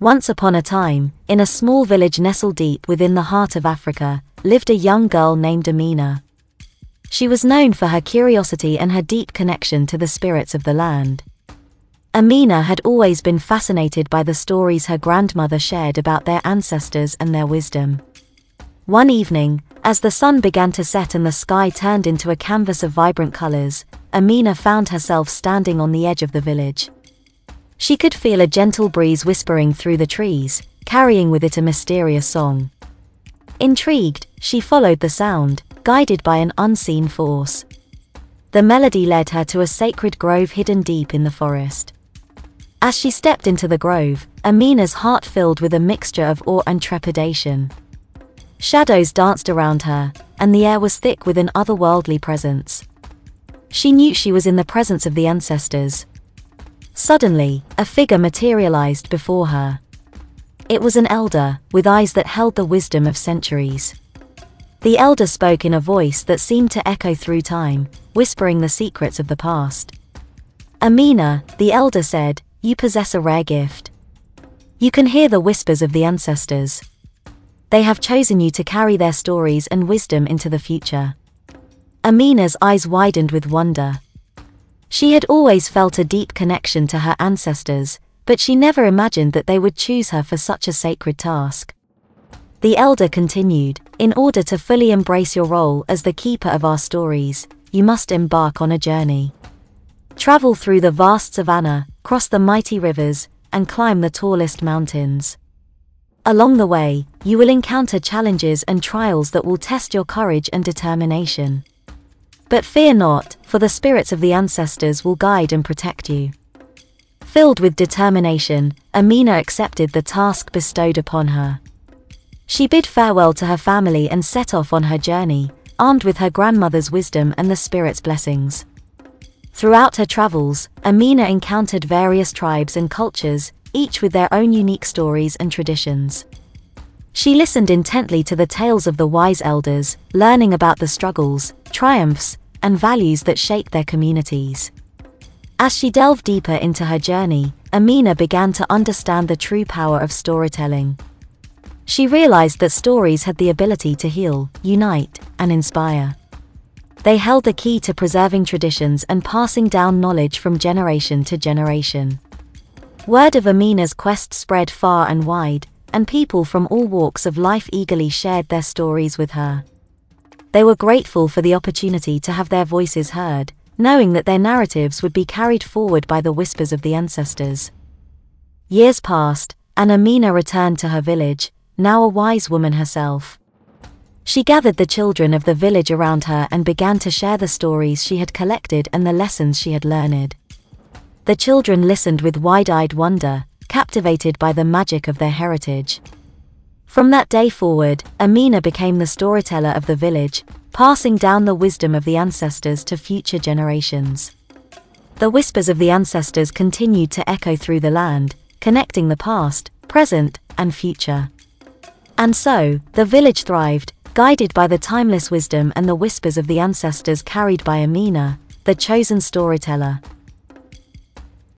Once upon a time, in a small village nestled deep within the heart of Africa, lived a young girl named Amina. She was known for her curiosity and her deep connection to the spirits of the land. Amina had always been fascinated by the stories her grandmother shared about their ancestors and their wisdom. One evening, as the sun began to set and the sky turned into a canvas of vibrant colors, Amina found herself standing on the edge of the village. She could feel a gentle breeze whispering through the trees, carrying with it a mysterious song. Intrigued, she followed the sound, guided by an unseen force. The melody led her to a sacred grove hidden deep in the forest. As she stepped into the grove, Amina's heart filled with a mixture of awe and trepidation. Shadows danced around her, and the air was thick with an otherworldly presence. She knew she was in the presence of the ancestors. Suddenly, a figure materialized before her. It was an elder, with eyes that held the wisdom of centuries. The elder spoke in a voice that seemed to echo through time, whispering the secrets of the past. Amina, the elder said, you possess a rare gift. You can hear the whispers of the ancestors they have chosen you to carry their stories and wisdom into the future. Amina's eyes widened with wonder. She had always felt a deep connection to her ancestors, but she never imagined that they would choose her for such a sacred task. The elder continued, In order to fully embrace your role as the keeper of our stories, you must embark on a journey. Travel through the vast savannah, cross the mighty rivers, and climb the tallest mountains. Along the way, you will encounter challenges and trials that will test your courage and determination. But fear not, for the spirits of the ancestors will guide and protect you. Filled with determination, Amina accepted the task bestowed upon her. She bid farewell to her family and set off on her journey, armed with her grandmother's wisdom and the spirit's blessings. Throughout her travels, Amina encountered various tribes and cultures, each with their own unique stories and traditions. She listened intently to the tales of the wise elders, learning about the struggles, triumphs, and values that shaped their communities. As she delved deeper into her journey, Amina began to understand the true power of storytelling. She realized that stories had the ability to heal, unite, and inspire. They held the key to preserving traditions and passing down knowledge from generation to generation. Word of Amina's quest spread far and wide, and people from all walks of life eagerly shared their stories with her. They were grateful for the opportunity to have their voices heard, knowing that their narratives would be carried forward by the whispers of the ancestors. Years passed, and Amina returned to her village, now a wise woman herself. She gathered the children of the village around her and began to share the stories she had collected and the lessons she had learned. The children listened with wide-eyed wonder, captivated by the magic of their heritage. From that day forward, Amina became the storyteller of the village, passing down the wisdom of the ancestors to future generations. The whispers of the ancestors continued to echo through the land, connecting the past, present, and future. And so, the village thrived, guided by the timeless wisdom and the whispers of the ancestors carried by Amina, the chosen storyteller.